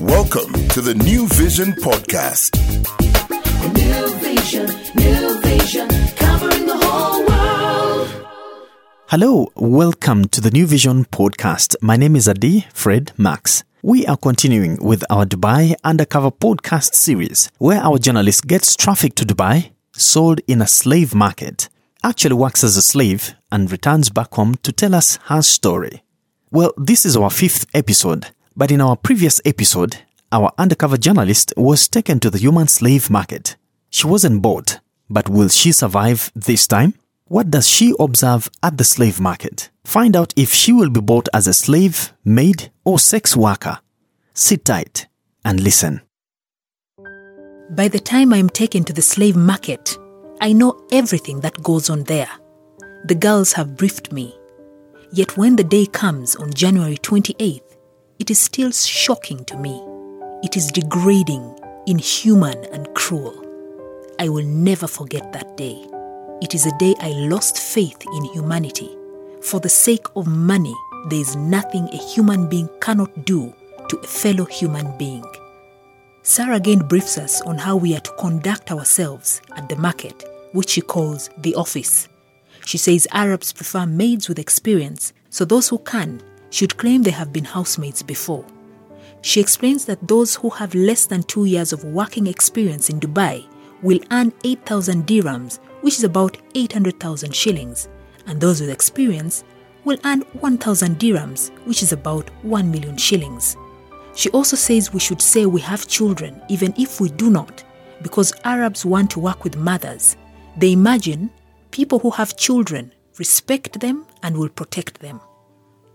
Welcome to the New Vision Podcast. New vision, new vision, covering the whole world. Hello, welcome to the New Vision podcast. My name is Adi Fred Max. We are continuing with our Dubai Undercover podcast series, where our journalist gets traffic to Dubai, sold in a slave market, actually works as a slave, and returns back home to tell us her story. Well, this is our fifth episode, but in our previous episode, our undercover journalist was taken to the human slave market. She wasn't bought, but will she survive this time? What does she observe at the slave market? Find out if she will be bought as a slave, maid, or sex worker. Sit tight and listen. By the time I am taken to the slave market, I know everything that goes on there. The girls have briefed me. Yet when the day comes on January 28th, it is still shocking to me. It is degrading, inhuman, and cruel. I will never forget that day. It is a day I lost faith in humanity. For the sake of money, there is nothing a human being cannot do to a fellow human being. Sarah again briefs us on how we are to conduct ourselves at the market, which she calls the office. She says Arabs prefer maids with experience, so those who can should claim they have been housemates before. She explains that those who have less than two years of working experience in Dubai will earn 8,000 dirhams, which is about 800,000 shillings, and those with experience will earn 1,000 dirhams, which is about 1 million shillings. She also says we should say we have children even if we do not, because Arabs want to work with mothers. They imagine people who have children respect them and will protect them.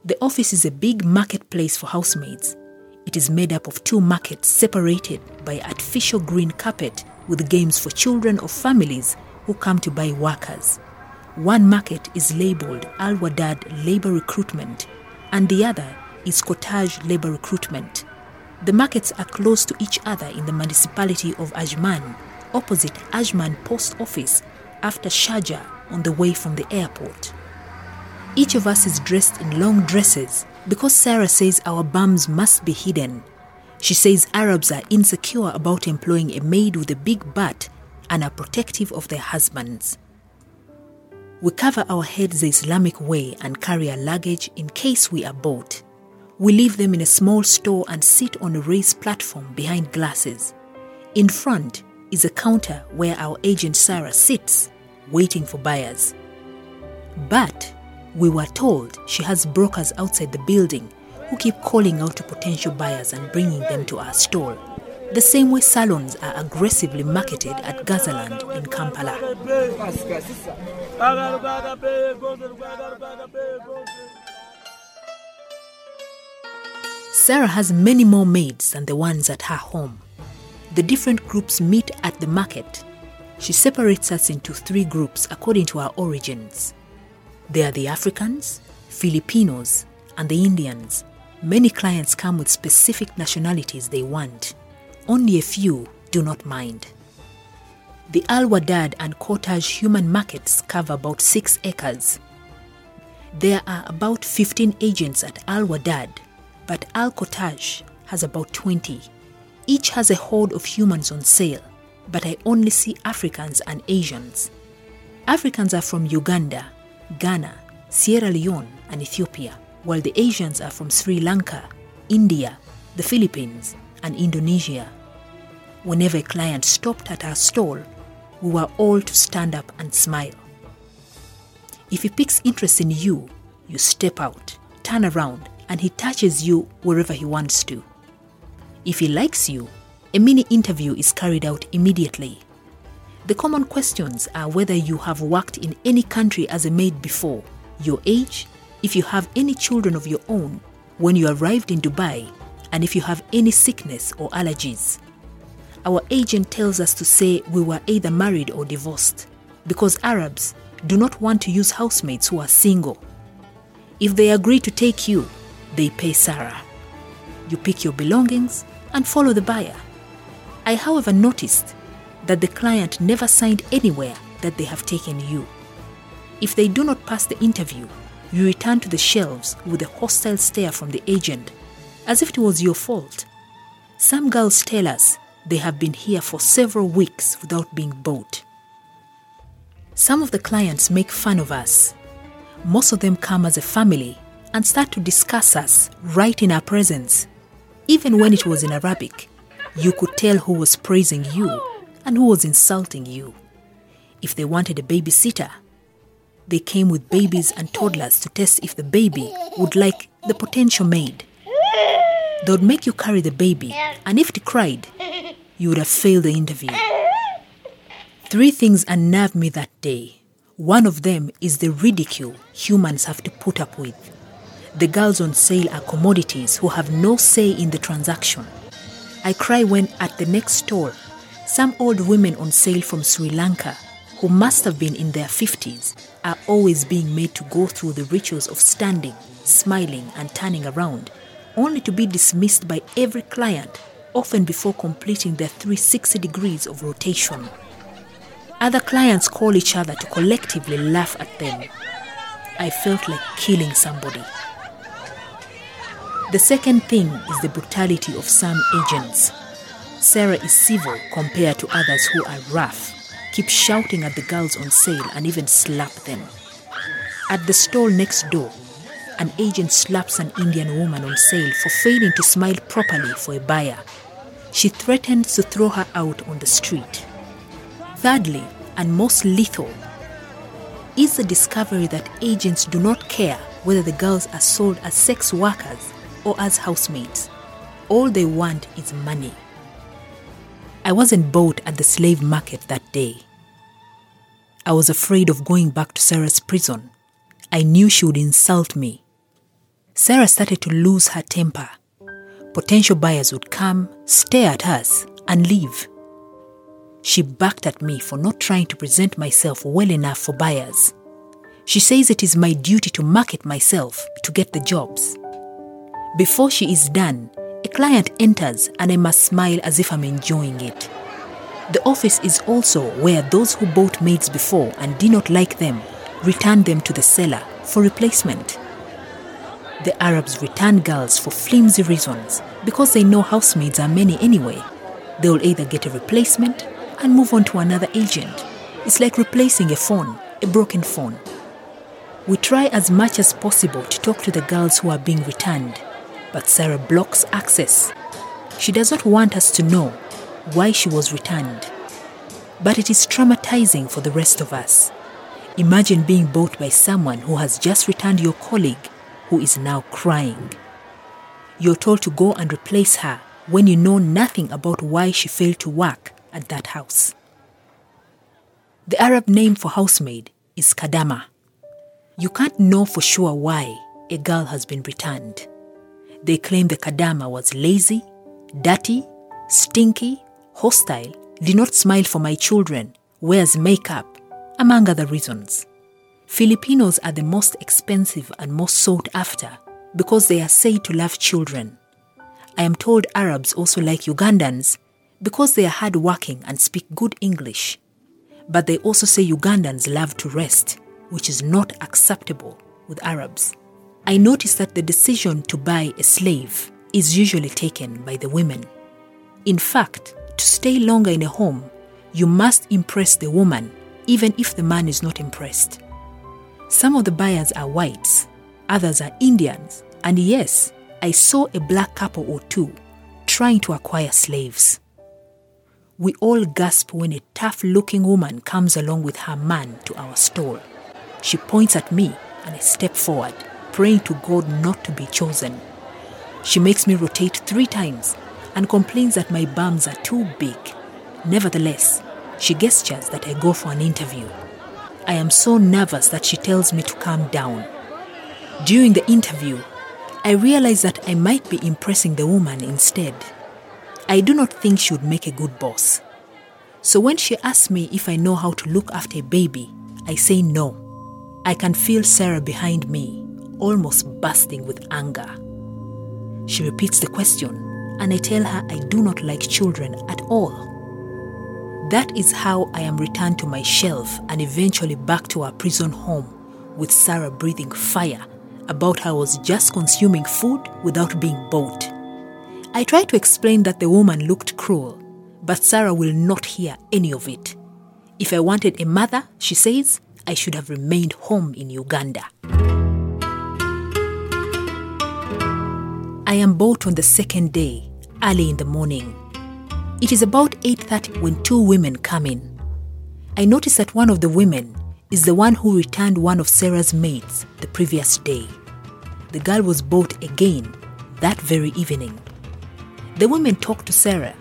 The office is a big marketplace for housemaids. It is made up of two markets separated by artificial green carpet with games for children of families who come to buy workers. One market is labeled Al Wadad Labor Recruitment and the other is Cottage Labor Recruitment. The markets are close to each other in the municipality of Ajman, opposite Ajman Post Office after Sharjah on the way from the airport. Each of us is dressed in long dresses because Sarah says our bums must be hidden. She says Arabs are insecure about employing a maid with a big butt and are protective of their husbands. We cover our heads the Islamic way and carry our luggage in case we are bought. We leave them in a small store and sit on a raised platform behind glasses. In front is a counter where our agent Sarah sits, waiting for buyers. But we were told she has brokers outside the building who keep calling out to potential buyers and bringing them to our stall. The same way salons are aggressively marketed at Gazaland in Kampala. Sarah has many more maids than the ones at her home. The different groups meet at the market. She separates us into three groups according to our origins. They are the Africans, Filipinos, and the Indians. Many clients come with specific nationalities they want. Only a few do not mind. The Al Wadad and Cottage human markets cover about 6 acres. There are about 15 agents at Al Wadad, but Al Cottage has about 20. Each has a horde of humans on sale, but I only see Africans and Asians. Africans are from Uganda, Ghana, Sierra Leone, and Ethiopia, while the Asians are from Sri Lanka, India, the Philippines, and Indonesia. Whenever a client stopped at our stall, we were all to stand up and smile. If he picks interest in you, you step out, turn around, and he touches you wherever he wants to. If he likes you, a mini interview is carried out immediately. The common questions are whether you have worked in any country as a maid before, your age, if you have any children of your own, when you arrived in Dubai, and if you have any sickness or allergies. Our agent tells us to say we were either married or divorced because Arabs do not want to use housemaids who are single. If they agree to take you, they pay Sarah. You pick your belongings and follow the buyer. I, however, noticed that the client never signed anywhere that they have taken you. If they do not pass the interview, you return to the shelves with a hostile stare from the agent, as if it was your fault. Some girls tell us they have been here for several weeks without being bought. Some of the clients make fun of us. Most of them come as a family and start to discuss us right in our presence. Even when it was in Arabic, you could tell who was praising you and who was insulting you. If they wanted a babysitter, they came with babies and toddlers to test if the baby would like the potential maid. They would make you carry the baby, and if it cried, you would have failed the interview. Three things unnerved me that day. One of them is the ridicule humans have to put up with. The girls on sale are commodities who have no say in the transaction. I cry when at the next stall, some old women on sale from Sri Lanka, who must have been in their 50s, are always being made to go through the rituals of standing, smiling, and turning around, only to be dismissed by every client, often before completing their 360 degrees of rotation. Other clients call each other to collectively laugh at them. I felt like killing somebody. The second thing is the brutality of some agents. Sarah is civil compared to others who are rough, keep shouting at the girls on sale and even slap them. At the stall next door, an agent slaps an Indian woman on sale for failing to smile properly for a buyer. She threatens to throw her out on the street. Thirdly, and most lethal, is the discovery that agents do not care whether the girls are sold as sex workers or as housemaids. All they want is money. I wasn't bought at the slave market that day. I was afraid of going back to Sarah's prison. I knew she would insult me. Sarah started to lose her temper. Potential buyers would come, stare at us, and leave. She backed at me for not trying to present myself well enough for buyers. She says it is my duty to market myself to get the jobs. Before she is done, a client enters and I must smile as if I'm enjoying it. The office is also where those who bought maids before and did not like them return them to the seller for replacement. The Arabs return girls for flimsy reasons because they know housemaids are many anyway. They will either get a replacement and move on to another agent. It's like replacing a phone, a broken phone. We try as much as possible to talk to the girls who are being returned, but Sarah blocks access. She does not want us to know why she was returned. But it is traumatizing for the rest of us. Imagine being bought by someone who has just returned your colleague who is now crying. You're told to go and replace her when you know nothing about why she failed to work at that house. The Arab name for housemaid is kadama. You can't know for sure why a girl has been returned. They claim the kadama was lazy, dirty, stinky, hostile, did not smile for my children, wears makeup, among other reasons. Filipinos are the most expensive and most sought after because they are said to love children. I am told Arabs also like Ugandans because they are hardworking and speak good English. But they also say Ugandans love to rest, which is not acceptable with Arabs. I noticed that the decision to buy a slave is usually taken by the women. In fact, to stay longer in a home, you must impress the woman, even if the man is not impressed. Some of the buyers are whites, others are Indians, and yes, I saw a black couple or two trying to acquire slaves. We all gasp when a tough looking woman comes along with her man to our stall. She points at me and I step forward, praying to God not to be chosen. She makes me rotate three times and complains that my bums are too big. Nevertheless, she gestures that I go for an interview. I am so nervous that she tells me to calm down. During the interview, I realize that I might be impressing the woman instead. I do not think she would make a good boss. So when she asks me if I know how to look after a baby, I say no. I can feel Sarah behind me, almost bursting with anger. She repeats the question, and I tell her I do not like children at all. That is how I am returned to my shelf and eventually back to our prison home with Sarah breathing fire about how I was just consuming food without being bought. I try to explain that the woman looked cruel, but Sarah will not hear any of it. If I wanted a mother, she says, I should have remained home in Uganda. I am bought on the second day, early in the morning. It is about 8:30 when two women come in. I notice that one of the women is the one who returned one of Sarah's maids the previous day. The girl was bought again that very evening. The women talk to Sarah,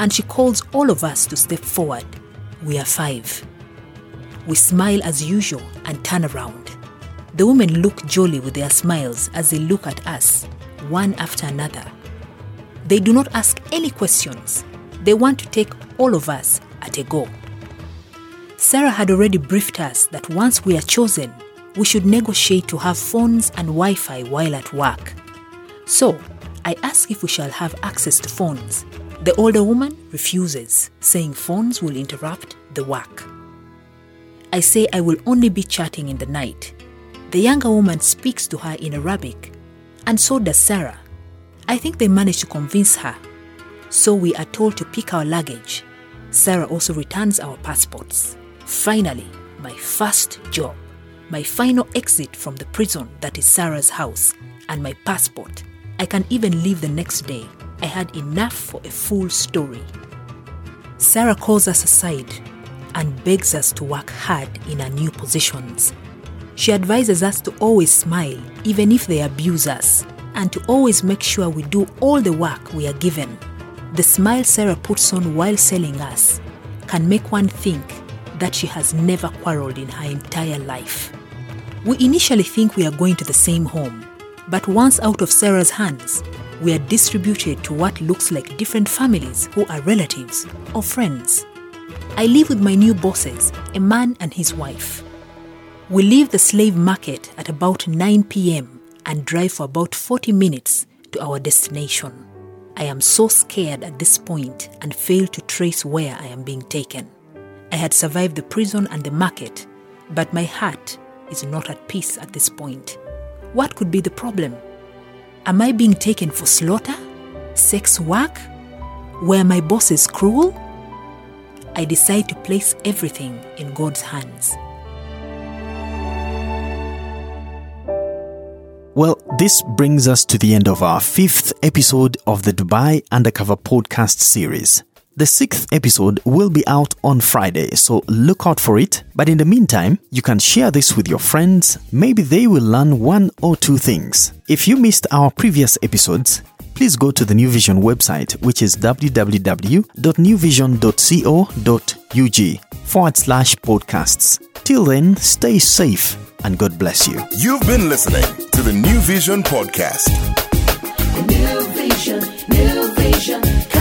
and she calls all of us to step forward. We are five. We smile as usual and turn around. The women look jolly with their smiles as they look at us, one after another. They do not ask any questions. They want to take all of us at a go. Sarah had already briefed us that once we are chosen, we should negotiate to have phones and Wi Fi while at work. So, I ask if we shall have access to phones. The older woman refuses, saying phones will interrupt the work. I say I will only be chatting in the night. The younger woman speaks to her in Arabic, and so does Sarah. I think they managed to convince her. So we are told to pick our luggage. Sarah also returns our passports. Finally, my first job, my final exit from the prison that is Sarah's house, and my passport. I can even leave the next day. I had enough for a full story. Sarah calls us aside and begs us to work hard in our new positions. She advises us to always smile, even if they abuse us, and to always make sure we do all the work we are given. The smile Sarah puts on while selling us can make one think that she has never quarreled in her entire life. We initially think we are going to the same home, but once out of Sarah's hands, we are distributed to what looks like different families who are relatives or friends. I live with my new bosses, a man and his wife. We leave the slave market at about 9 pm and drive for about 40 minutes to our destination. I am so scared at this point and fail to trace where I am being taken. I had survived the prison and the market, but my heart is not at peace at this point. What could be the problem? Am I being taken for slaughter? Sex work? Were my bosses cruel? I decide to place everything in God's hands. Well, this brings us to the end of our fifth episode of the Dubai Undercover podcast series. The sixth episode will be out on Friday, so look out for it. But in the meantime, you can share this with your friends. Maybe they will learn one or two things. If you missed our previous episodes, please go to the New Vision website, which is www.newvision.co.ug forward slash podcasts. Till then, stay safe and God bless you. You've been listening to the New Vision Podcast. New Vision, New Vision.